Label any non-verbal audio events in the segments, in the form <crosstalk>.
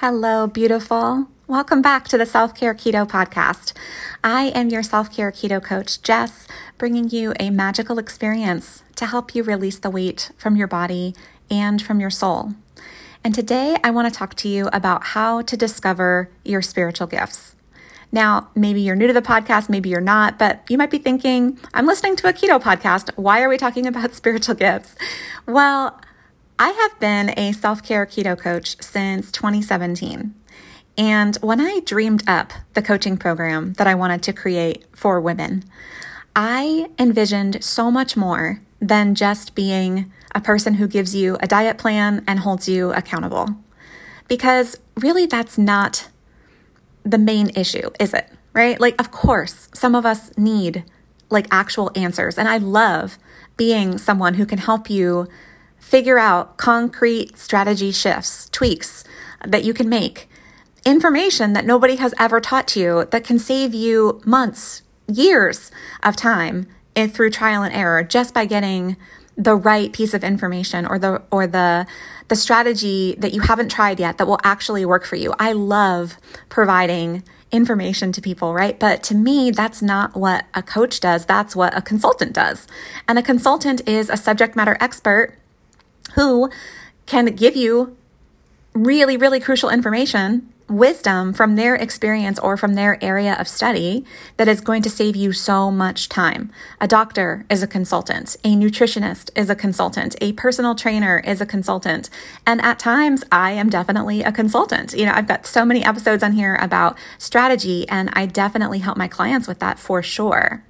Hello, beautiful. Welcome back to the Self Care Keto Podcast. I am your self care keto coach, Jess, bringing you a magical experience to help you release the weight from your body and from your soul. And today I want to talk to you about how to discover your spiritual gifts. Now, maybe you're new to the podcast, maybe you're not, but you might be thinking, I'm listening to a keto podcast. Why are we talking about <laughs> spiritual gifts? Well, I have been a self care keto coach since 2017. And when I dreamed up the coaching program that I wanted to create for women, I envisioned so much more than just being a person who gives you a diet plan and holds you accountable. Because really, that's not the main issue, is it? Right? Like, of course, some of us need like actual answers. And I love being someone who can help you Figure out concrete strategy shifts, tweaks that you can make, information that nobody has ever taught you that can save you months, years of time through trial and error just by getting the right piece of information or the or the the strategy that you haven't tried yet that will actually work for you. I love providing information to people, right? But to me, that's not what a coach does. That's what a consultant does. And a consultant is a subject matter expert who can give you really, really crucial information, wisdom from their experience or from their area of study that is going to save you so much time. A doctor is a consultant, a nutritionist is a consultant, a personal trainer is a consultant. And at times, I am definitely a consultant. You know, I've got so many episodes on here about strategy, and I definitely help my clients with that for sure.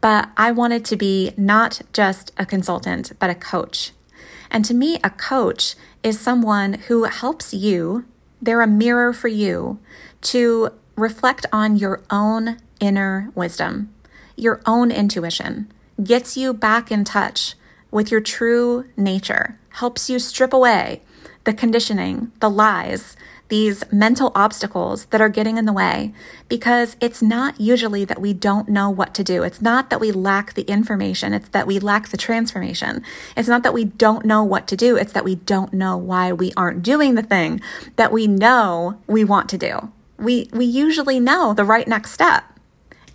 But I wanted to be not just a consultant, but a coach. And to me, a coach is someone who helps you, they're a mirror for you to reflect on your own inner wisdom, your own intuition, gets you back in touch with your true nature, helps you strip away the conditioning, the lies, these mental obstacles that are getting in the way because it's not usually that we don't know what to do. It's not that we lack the information. It's that we lack the transformation. It's not that we don't know what to do. It's that we don't know why we aren't doing the thing that we know we want to do. We, we usually know the right next step.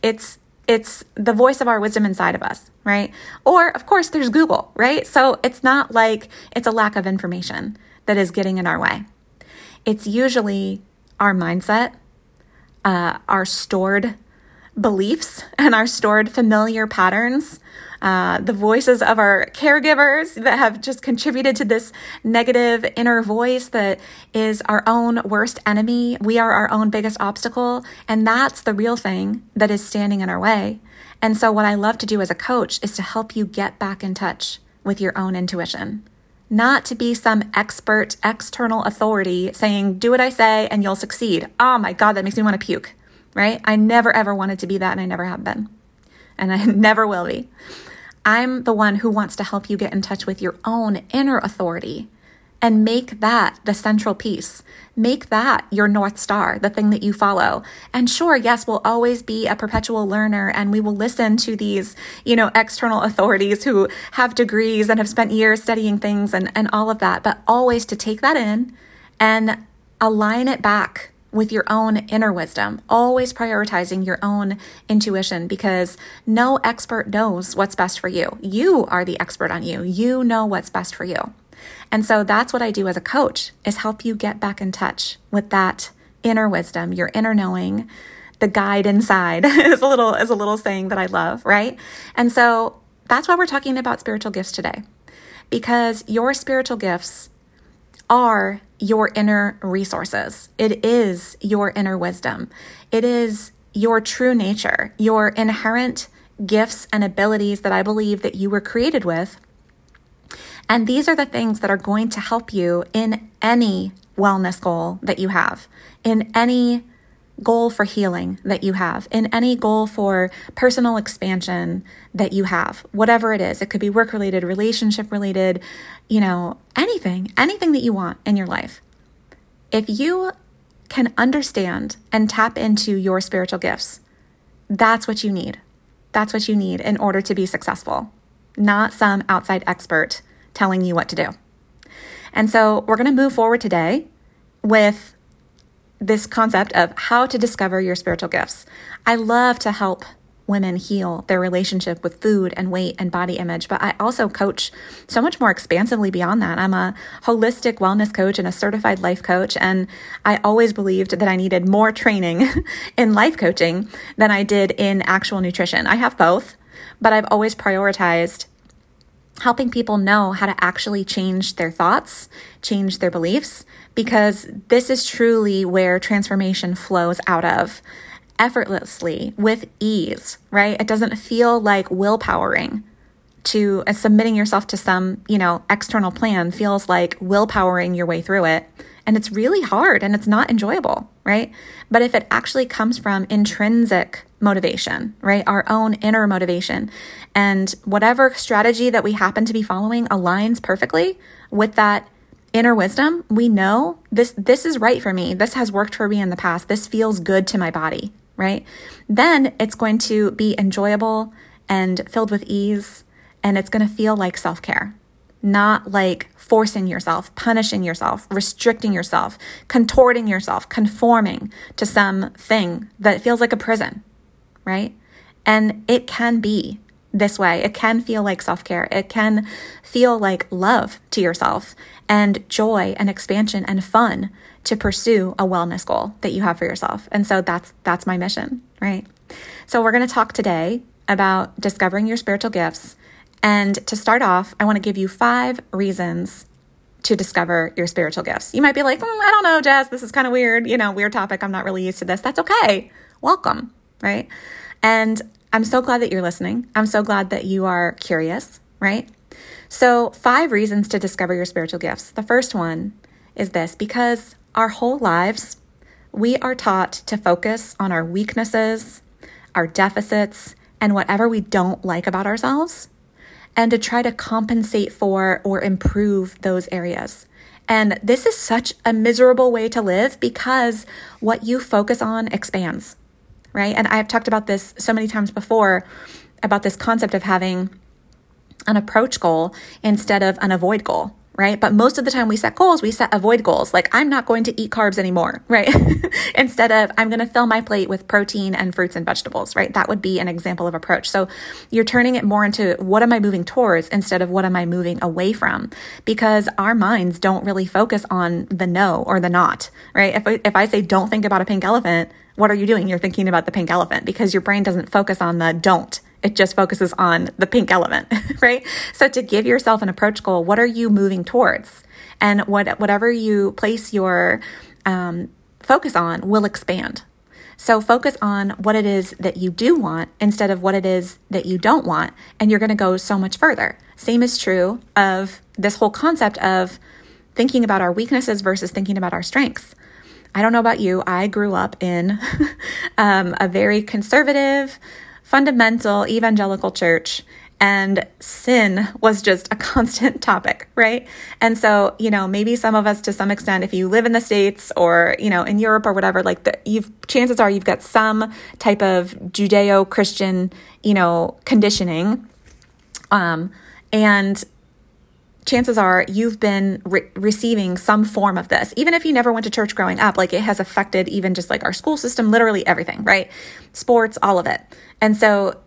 It's, it's the voice of our wisdom inside of us, right? Or, of course, there's Google, right? So it's not like it's a lack of information that is getting in our way it's usually our mindset, uh, our stored beliefs, <laughs> and our stored familiar patterns. Uh, the voices of our caregivers that have just contributed to this negative inner voice that is our own worst enemy. We are our own biggest obstacle. And that's the real thing that is standing in our way. And so, what I love to do as a coach is to help you get back in touch with your own intuition not to be some expert external authority saying, do what I say and you'll succeed. Oh my God, that makes me want to puke, right? I never ever wanted to be that and I never have been. And I <laughs> never will be. I'm the one who wants to help you get in touch with your own inner authority and make that the central piece. Make that your North Star, the thing that you follow. And sure, yes, we'll always be a perpetual learner and we will listen to these, you know, external <laughs> authorities who have degrees and have spent years studying things and, and all of that, but always to take that in and align it back with your own inner wisdom, always prioritizing your own intuition because no expert knows what's best for you. You are the expert on you. You know what's best for you. And so that's what I do as a coach is help you get back in touch with that inner wisdom, your inner knowing, the guide inside <laughs> is a little is a little saying that I love, right? And so that's why we're talking about spiritual gifts today. Because your spiritual gifts are your inner resources. It is your inner wisdom. It is your true nature, your inherent gifts and abilities that I believe that you were created with and these are the things that are going to help you in any wellness goal that you have, in any goal for healing that you have, in any goal for personal expansion that you have, whatever it is. It could be work related, relationship related, you know, anything, anything that you want in your life. If you can understand and tap into your spiritual gifts, that's what you need. That's what you need in order to be successful, not some outside expert telling you what to do. And so we're going to move forward today with this concept of how to discover your spiritual gifts. I love to help women heal their relationship with food and weight and body image, but I also coach so much more expansively beyond that. I'm a holistic wellness coach and a certified life coach, and I always believed that I needed more training <laughs> in life coaching than I did in actual nutrition. I have both, but I've always prioritized helping people know how to actually change their thoughts, change their beliefs, because this is truly where transformation flows out of effortlessly with ease, right? It doesn't feel like willpowering to uh, submitting yourself to some, you know, external plan feels like willpowering your way through it. And it's really hard and it's not enjoyable, right? But if it actually comes from intrinsic motivation, right? Our own inner motivation. And whatever strategy that we happen to be following aligns perfectly with that inner wisdom, we know this this is right for me. This has worked for me in the past. This feels good to my body, right? Then it's going to be enjoyable and filled with ease and it's going to feel like self-care. Not like forcing yourself, punishing yourself, restricting yourself, contorting yourself, conforming to something that feels like a prison, right? And it can be this way. It can feel like self care. It can feel like love to yourself and joy and expansion and fun to pursue a wellness goal that you have for yourself. And so that's that's my mission, right? So we're going to talk today about discovering your spiritual gifts. And to start off, I want to give you 5 reasons to discover your spiritual gifts. You might be like, mm, I don't know, Jess, this is kind of weird, you know, weird topic. I'm not really used to this. That's okay. Welcome, right? And I'm so glad that you're listening. I'm so glad that you are curious, right? So, five reasons to discover your spiritual gifts. The first one is this because our whole lives, we are taught to focus on our weaknesses, our deficits, and whatever we don't like about ourselves, and to try to compensate for or improve those areas. And this is such a miserable way to live because what you focus on expands right? And I've talked about this so many times before about this concept of having an approach goal instead of an avoid goal, right? But most of the time we set goals, we set avoid goals. Like, I'm not going to eat carbs anymore, <laughs> right? <laughs> instead of, I'm going to fill my plate with protein and fruits and vegetables, right? That would be an example of approach. So you're turning it more into what am I moving towards instead of what am I moving away from? Because our minds don't really focus on the no or the not, right? If I, if I say, don't think about a pink elephant, what are you doing? You're thinking about the pink elephant because your brain doesn't focus on the don't. It just focuses on the pink element, <laughs> right? So to give yourself an approach goal, what are you moving towards? And what, whatever you place your um, focus on will expand. So focus on what it is that you do want instead of what it is that you don't want, and you're going to go so much further. Same is true of this whole concept of thinking about our weaknesses versus thinking about our strengths. I don't know about you, I grew up in <laughs> um, a very conservative, fundamental evangelical church and sin was just a <laughs> constant topic, right? And so, you know, maybe some of us to some extent, if you live in the States or, you know, in Europe or whatever, like the, you've, chances are you've got some type of Judeo Christian, you know, conditioning. Um, and chances are you've been re- receiving some form of this. Even if you never went to church growing up, like it has affected even just like our school system, literally everything, right? Sports, all of it. And so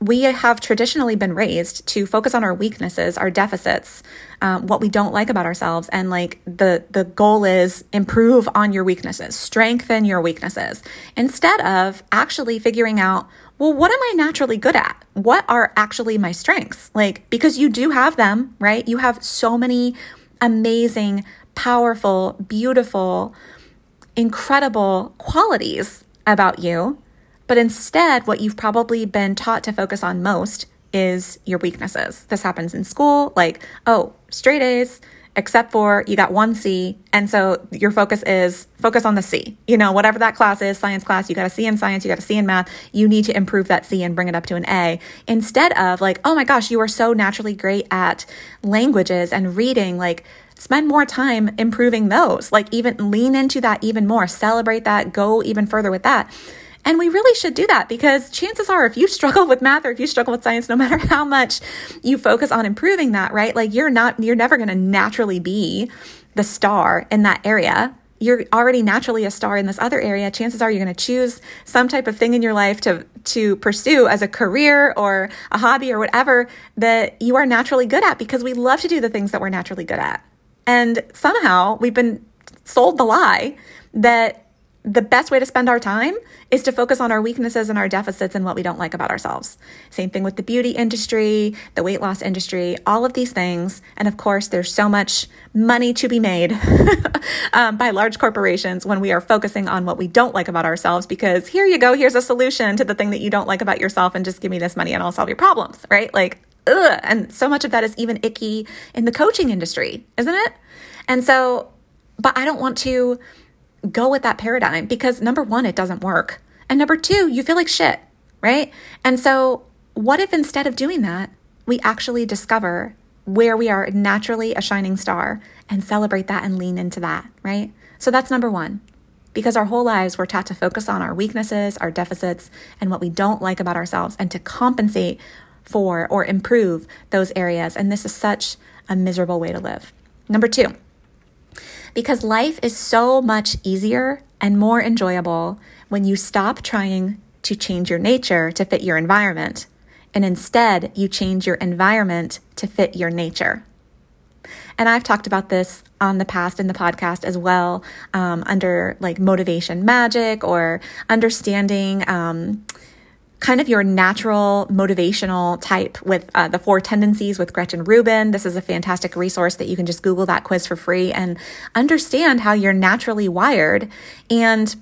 we have traditionally been raised to focus on our weaknesses, our deficits, um, what we don't like about ourselves, and like the the goal is improve on your weaknesses, strengthen your weaknesses, instead of actually figuring out well, what am I naturally good at? What are actually my strengths? Like, because you do have them, right? You have so many amazing, powerful, beautiful, incredible qualities about you. But instead, what you've probably been taught to focus on most is your weaknesses. This happens in school, like, oh, straight A's, except for you got one C. And so your focus is focus on the C. You know, whatever that class is, science class, you got a C in science, you got a C in math, you need to improve that C and bring it up to an A instead of like, oh my gosh, you are so naturally great at languages and reading. Like, spend more time improving those. Like, even lean into that even more, celebrate that, go even further with that. And we really should do that because chances are, if you struggle with math or if you struggle with science, no matter <laughs> how much you focus on improving that, right? Like you're not, you're never going to naturally be the star in that area. you're already naturally a star in this other area, chances are you're going to choose some type of thing in your life to to pursue as a career or a hobby or whatever that you are naturally good at because we love to do the things that we're naturally good at. And somehow we've been sold the lie that the best way to spend our time is to focus on our weaknesses and our deficits and what we don't like about ourselves. Same thing with the beauty industry, the weight loss industry, all of these things. And of course, there's so much money to be made <laughs> um, by large corporations when we are focusing on what we don't like about ourselves because here you go, here's a solution to the thing that you don't like about yourself and just give me this money and I'll solve your problems, right? Like, ugh. And so much of that is even icky in the coaching industry, isn't it? And so, but I don't want to go with that paradigm because number one, it doesn't work. And number two, you feel like shit, right? And so, what if instead of doing that, we actually discover where we are naturally a shining star and celebrate that and lean into that, right? So, that's number one. Because our whole lives we're taught to focus on our weaknesses, our deficits, and what we don't like about ourselves and to compensate for or improve those areas. And this is such a miserable way to live. Number two, because life is so much easier and more enjoyable when you stop trying to change your nature to fit your environment and instead you change your environment to fit your nature. And I've talked about this on the past in the podcast as well, um, under like motivation magic or understanding um, kind of your natural motivational type with uh, the four tendencies with Gretchen Rubin. This is a fantastic resource that you can just Google that quiz for free and understand how you're naturally wired. And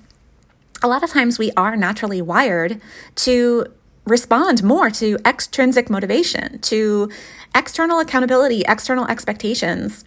a lot of times we are naturally wired to respond more to extrinsic motivation, to external accountability, external expectations.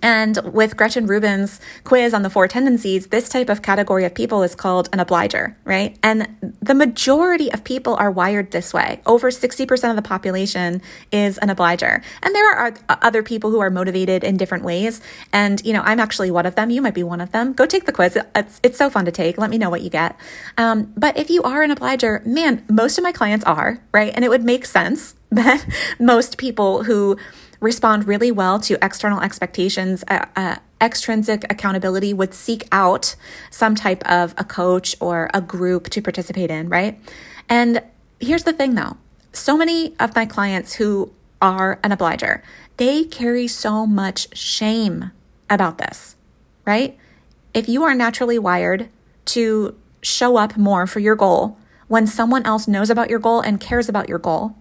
And with Gretchen Rubin's quiz on the four tendencies, this type of category of people is called an obliger, right? And the majority of people are wired this way. Over 60% of the population is an obliger. And there are other people who are motivated in different ways. And, you know, I'm actually one of them. You might be one of them. Go take the quiz. It's, it's so fun to take. Let me know what you get. Um, but if you are an obliger, man, most of my clients are, right? And it would make sense <laughs> that most people who respond really well to external expectations, uh, uh, extrinsic accountability would seek out some type of a coach or a group to participate in, right? And here's the thing though so many of my clients who are an obliger, they carry so much shame about this, right? If you are naturally wired to show up more for your goal when someone else knows about your goal and cares about your goal,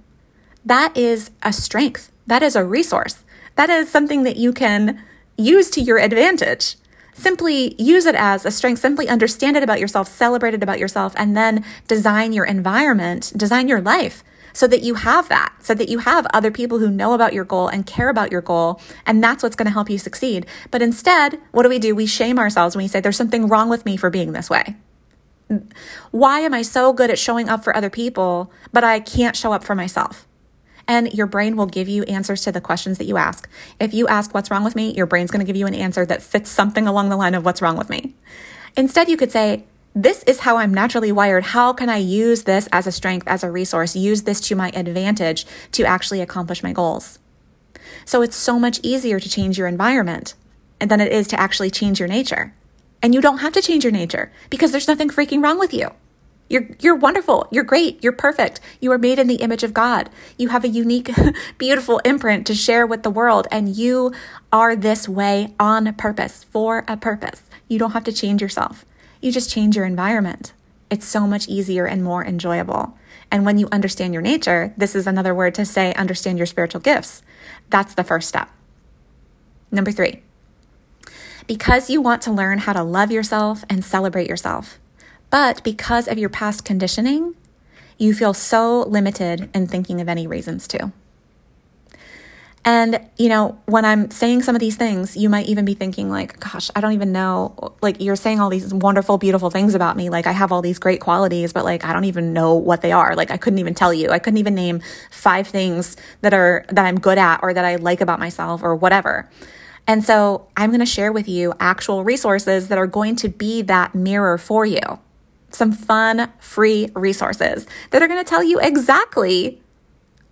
that is a strength. That is a resource. That is something that you can use to your advantage. Simply use it as a strength, simply understand it about yourself, celebrate it about yourself, and then design your environment, design your life so that you have that, so that you have other people who know about your goal and care about your goal. And that's what's going to help you succeed. But instead, what do we do? We shame ourselves when we say, there's something wrong with me for being this way. Why am I so good at showing up for other people, but I can't show up for myself? And your brain will give you answers to the questions that you ask. If you ask, What's wrong with me? your brain's going to give you an answer that fits something along the line of what's wrong with me. Instead, you could say, this is how I'm naturally wired. How can I use this as a strength, as a resource, use this to my advantage to actually accomplish my goals? So it's so much easier to change your environment than it is to actually change your nature. And you don't have to change your nature because there's nothing freaking wrong with you. You're, you're wonderful. You're great. You're perfect. You are made in the image of God. You have a unique, <laughs> beautiful imprint to share with the world, and you are this way on purpose for a purpose. You don't have to change yourself. You just change your environment. It's so much easier and more enjoyable. And when you understand your nature, this is another word to say understand your spiritual gifts. That's the first step. Number three, because you want to learn how to love yourself and celebrate yourself, but because of your past conditioning, you feel so limited in thinking of any reasons to. And, you know, when I'm saying some of these things, you might even be thinking, like, gosh, I don't even know. Like, you're saying all these wonderful, beautiful things about me. Like, I have all these great qualities, but like, I don't even know what they are. Like, I couldn't even tell you. I couldn't even name five things that are, that I'm good at or that I like about myself or whatever. And so I'm going to share with you actual resources that are going to be that mirror for you some fun, free resources that are going to tell you exactly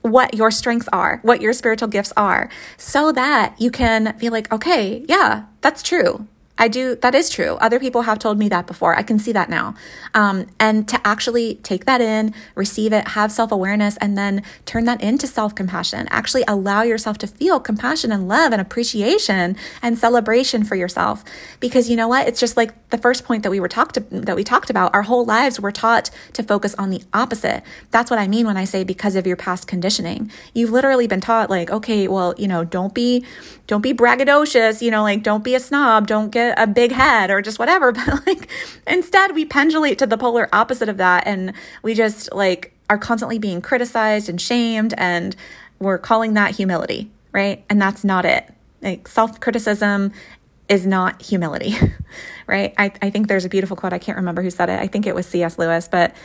what your strengths are, what your spiritual gifts are, so that you can be like, okay, yeah, that's true. I do, that is true. Other people have told me that before. I can see that now. Um, and to actually take that in, receive it, have self awareness, and then turn that into self compassion. Actually allow yourself to feel compassion and love and appreciation and celebration for yourself. Because you know what? It's just like the first point that we were talked that we talked about. Our whole lives we're taught to focus on the opposite. That's what I mean when I say because of your past conditioning. You've literally been taught like, okay, well, you know, don't be, don't be braggadocious, you know, like don't be a snob, don't get a big head or just whatever. <laughs> But like instead we pendulate to the polar opposite of that. And we just like are constantly being criticized and shamed. And we're calling that humility, right? And that's not it. Like self criticism is not humility, <laughs> right? I, I think there's a beautiful quote. I can't remember who said it. I think it was C.S. Lewis, but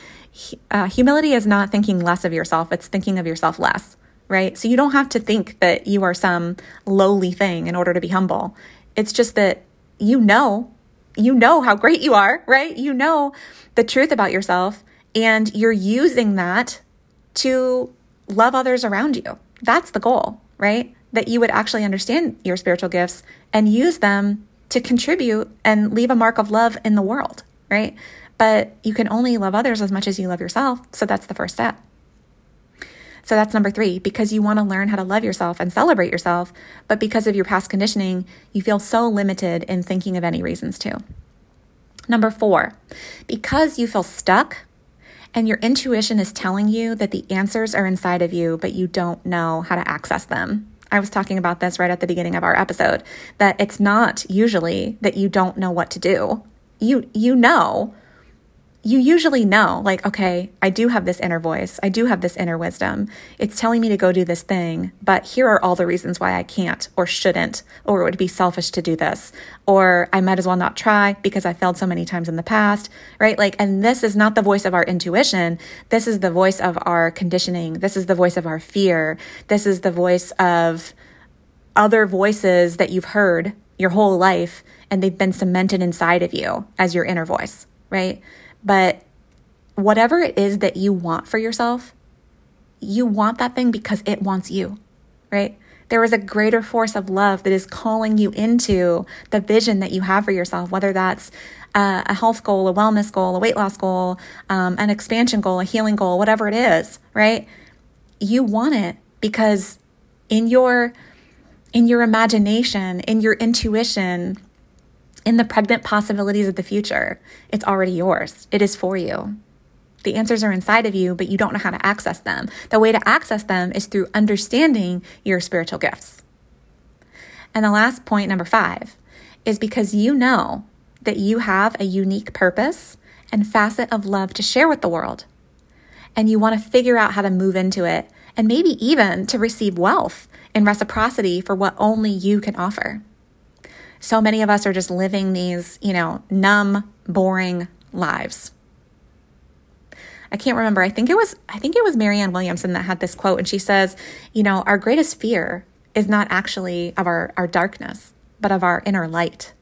uh, humility is not thinking less of yourself, it's thinking of yourself less, right? So you don't have to think that you are some lowly thing in order to be humble. It's just that you know, you know how great you are, right? You know the truth about yourself and you're using that to love others around you. That's the goal, right? That you would actually understand your spiritual gifts and use them to contribute and leave a mark of love in the world, right? But you can only love others as much as you love yourself. So that's the first step. So that's number three, because you want to learn how to love yourself and celebrate yourself, but because of your past conditioning, you feel so limited in thinking of any reasons to. Number four, because you feel stuck and your intuition is telling you that the answers are inside of you, but you don't know how to access them. I was talking about this right at the beginning of our episode that it's not usually that you don't know what to do. You you know, you usually know, like, okay, I do have this inner voice. I do have this inner wisdom. It's telling me to go do this thing, but here are all the reasons why I can't or shouldn't, or it would be selfish to do this, or I might as well not try because I failed so many times in the past, right? Like, and this is not the voice of our intuition. This is the voice of our conditioning. This is the voice of our fear. This is the voice of other voices that you've heard your whole life and they've been cemented inside of you as your inner voice, right? But whatever it is that you want for yourself, you want that thing because it wants you, right? There is a greater force of love that is calling you into the vision that you have for yourself, whether that's a health goal, a wellness goal, a weight loss goal, um, an expansion goal, a healing goal, whatever it is, right? You want it because in your in your imagination, in your intuition, in the pregnant possibilities of the future. It's already yours, it is for you. The answers are inside of you, but you don't know how to access them. The way to access them is through understanding your spiritual gifts. And the last point, number five, is because you know that you have a unique purpose and facet of love to share with the world. And you want to figure out how to move into it and maybe even to receive wealth in reciprocity for what only you can offer so many of us are just living these, you know, numb, boring lives. I can't remember. I think it was I think it was Marianne Williamson that had this quote and she says, you know, our greatest fear is not actually of our our darkness, but of our inner light.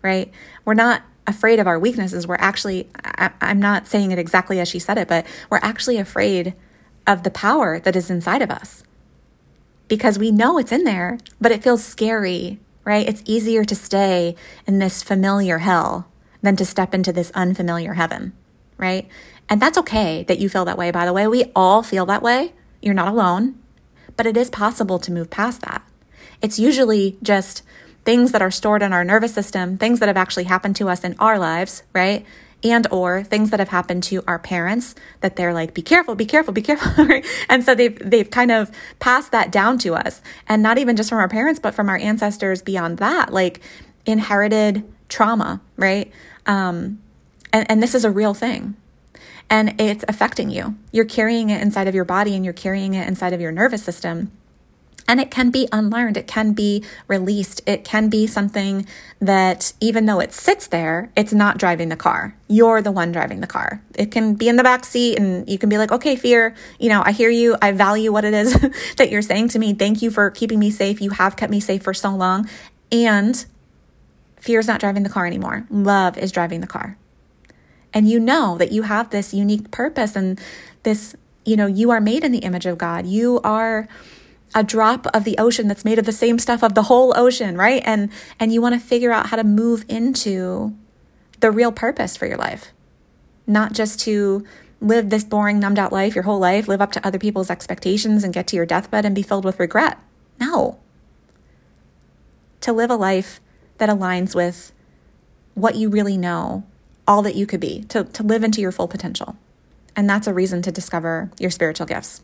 Right? We're not afraid of our weaknesses. We're actually I, I'm not saying it exactly as she said it, but we're actually afraid of the power that is inside of us. Because we know it's in there, but it feels scary right? It's easier to stay in this familiar hell than to step into this unfamiliar heaven, right? And that's okay that you feel that way, by the way. We all feel that way. You're not alone, but it is possible to move past that. It's usually just things that are stored in our nervous system, things that have actually happened to us in our lives, right? And or things that have happened to our parents that they're like be careful be careful be careful <laughs> and so they've they've kind of passed that down to us. And not even just from our parents but from our ancestors beyond that like inherited trauma right? Um and, and this is a real thing. And it's affecting you. You're carrying it inside of your body and you're carrying it inside of your nervous system and it can be unlearned, it can be released, it can be something that even though it sits there, it's not driving the car. You're the one driving the car. It can be in the back seat and you can be like, okay, fear, you know, I hear you. I value what it is <laughs> that you're saying to me. Thank you for keeping me safe. You have kept me safe for so long. And fear is not driving the car anymore. Love is driving the car. And you know that you have this unique purpose and this, you know, you are made in the image of God. You are a drop of the ocean that's made of the same stuff of the whole ocean, right? And and you want to figure out how to move into the real purpose for your life. Not just to live this boring numbed out life your whole life, live up to other people's expectations and get to your deathbed and be filled with regret. No. To live a life that aligns with what you really know, all that you could be, to, to live into your full potential. And that's a reason to discover your spiritual gifts.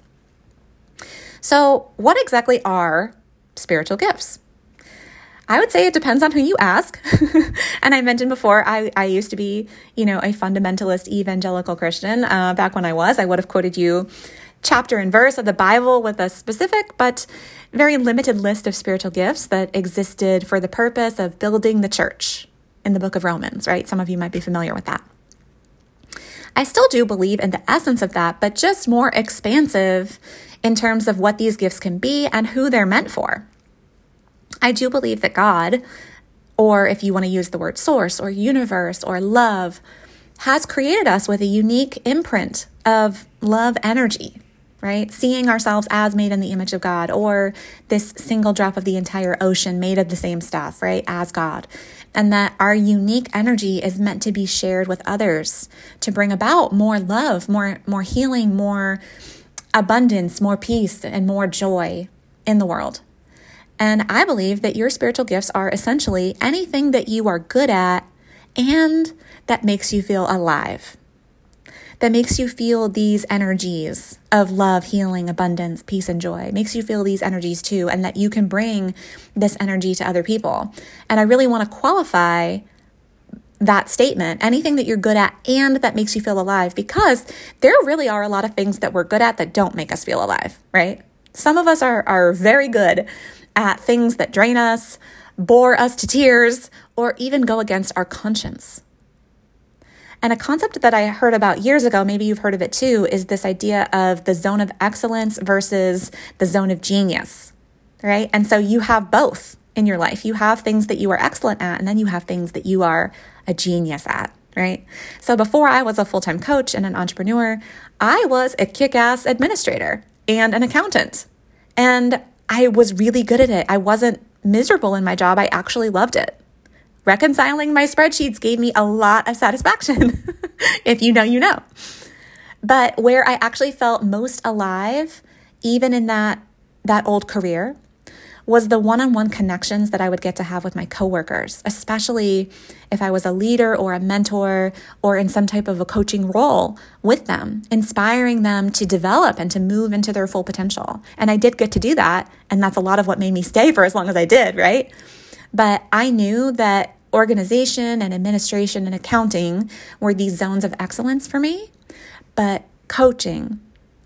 So, what exactly are spiritual gifts? I would say it depends on who you ask. <laughs> and I mentioned before, I, I used to be, you know, a fundamentalist evangelical Christian. Uh, back when I was, I would have quoted you chapter and verse of the Bible with a specific but very limited list of spiritual gifts that existed for the purpose of building the church in the book of Romans, right? Some of you might be familiar with that. I still do believe in the essence of that, but just more expansive in terms of what these gifts can be and who they're meant for. I do believe that God, or if you want to use the word source or universe or love, has created us with a unique imprint of love energy, right? Seeing ourselves as made in the image of God, or this single drop of the entire ocean made of the same stuff, right? As God. And that our unique energy is meant to be shared with others to bring about more love, more, more healing, more abundance, more peace, and more joy in the world. And I believe that your spiritual gifts are essentially anything that you are good at and that makes you feel alive, that makes you feel these energies of love, healing, abundance, peace, and joy, makes you feel these energies too, and that you can bring this energy to other people. And I really want to qualify that statement, anything that you're good at and that makes you feel alive, because there really are a lot of things that we're good at that don't make us feel alive, right? Some of us are, are very good at things that drain us, bore us to tears, or even go against our conscience. And a concept that I heard about years ago, maybe you've heard of it too, is this idea of the zone of excellence versus the zone of genius, right? And so you have both in your life. You have things that you are excellent at, and then you have things that you are a genius at, right? So before I was a full time coach and an entrepreneur, I was a kick ass administrator and an accountant. And I was really good at it. I wasn't miserable in my job. I actually loved it. Reconciling my spreadsheets gave me a lot of satisfaction. <laughs> if you know, you know. But where I actually felt most alive, even in that, that old career, was the one on one connections that I would get to have with my coworkers, especially if I was a leader or a mentor or in some type of a coaching role with them, inspiring them to develop and to move into their full potential. And I did get to do that. And that's a lot of what made me stay for as long as I did, right? But I knew that organization and administration and accounting were these zones of excellence for me. But coaching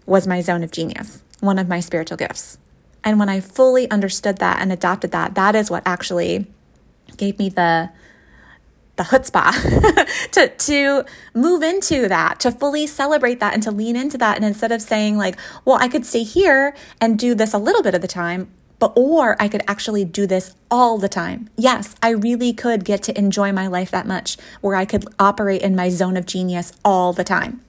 was my zone of genius, one of my spiritual gifts. And when I fully understood that and adopted that, that is what actually gave me the the chutzpah <laughs> to to move into that, to fully celebrate that and to lean into that. And instead of saying like, well, I could stay here and do this a little bit of the time, but or I could actually do this all the time. Yes, I really could get to enjoy my life that much where I could operate in my zone of genius all the time.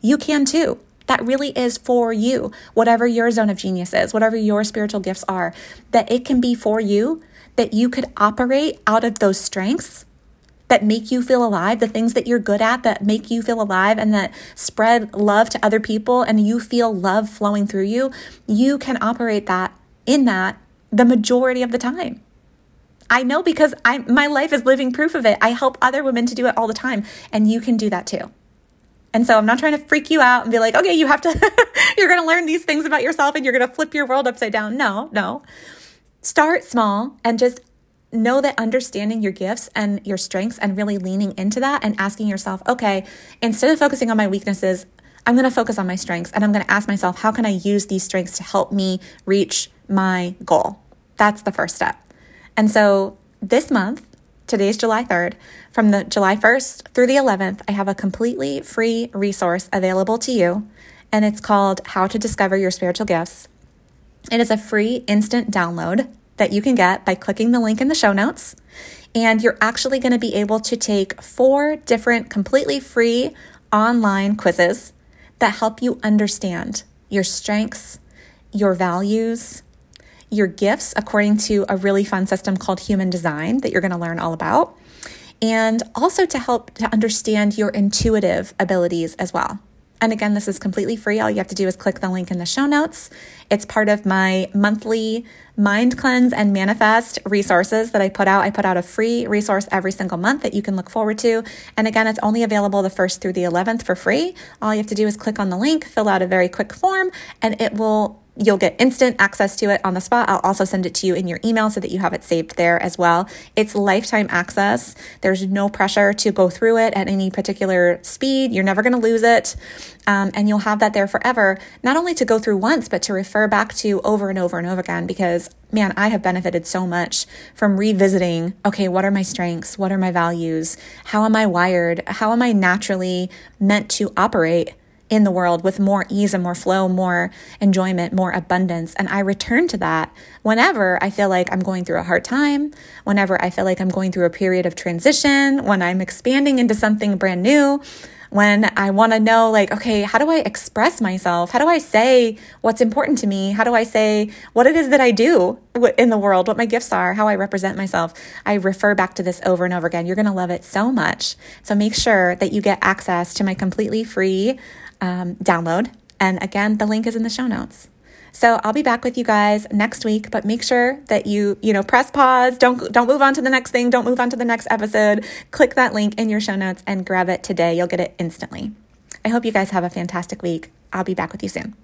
You can too that really is for you, whatever your zone of genius is, whatever your spiritual gifts are, that it can be for you, that you could operate out of those strengths that make you feel alive, the things that you're good at that make you feel alive and that spread love to other people and you feel love flowing through you, you can operate that in that the majority of the time. I know because I my life is living proof of it. I help other women to do it all the time and you can do that too. And so I'm not trying to freak you out and be like, okay, you have to, <laughs> you're going to learn these things about yourself and you're going to flip your world upside down. No, no. Start small and just know that understanding your gifts and your strengths and really leaning into that and asking yourself, okay, instead of focusing on my weaknesses, I'm going to focus on my strengths and I'm going to ask myself, how can I use these strengths to help me reach my goal? That's the first step. And so this month, today's July 3rd, from the July 1st through the 11th, I have a completely free resource available to you, and it's called How to Discover Your Spiritual Gifts. It is a free instant download that you can get by clicking the link in the show notes. And you're actually going to be able to take four different completely free online quizzes that help you understand your strengths, your values, your gifts according to a really fun system called human design that you're going to learn all about. And also to help to understand your intuitive abilities as well. And again, this is completely free. All you have to do is click the link in the show notes. It's part of my monthly mind cleanse and manifest resources that I put out. I put out a free resource every single month that you can look forward to. And again, it's only available the 1st through the 11th for free. All you have to do is click on the link, fill out a very quick form, and it will You'll get instant access to it on the spot. I'll also send it to you in your email so that you have it saved there as well. It's lifetime access. There's no pressure to go through it at any particular speed. You're never going to lose it. Um, and you'll have that there forever, not only to go through once, but to refer back to over and over and over again. Because, man, I have benefited so much from revisiting okay, what are my strengths? What are my values? How am I wired? How am I naturally meant to operate? In the world with more ease and more flow, more enjoyment, more abundance. And I return to that whenever I feel like I'm going through a hard time, whenever I feel like I'm going through a period of transition, when I'm expanding into something brand new, when I want to know, like, okay, how do I express myself? How do I say what's important to me? How do I say what it is that I do in the world, what my gifts are, how I represent myself? I refer back to this over and over again. You're going to love it so much. So make sure that you get access to my completely free um, download. And again, the link is in the show notes. So I'll be back with you guys next week, but make sure that you, you know, press pause. Don't don't move on to the next thing. Don't move on to the next episode. Click that link in your show notes and grab it today. You'll get it instantly. I hope you guys have a fantastic week. I'll be back with you soon.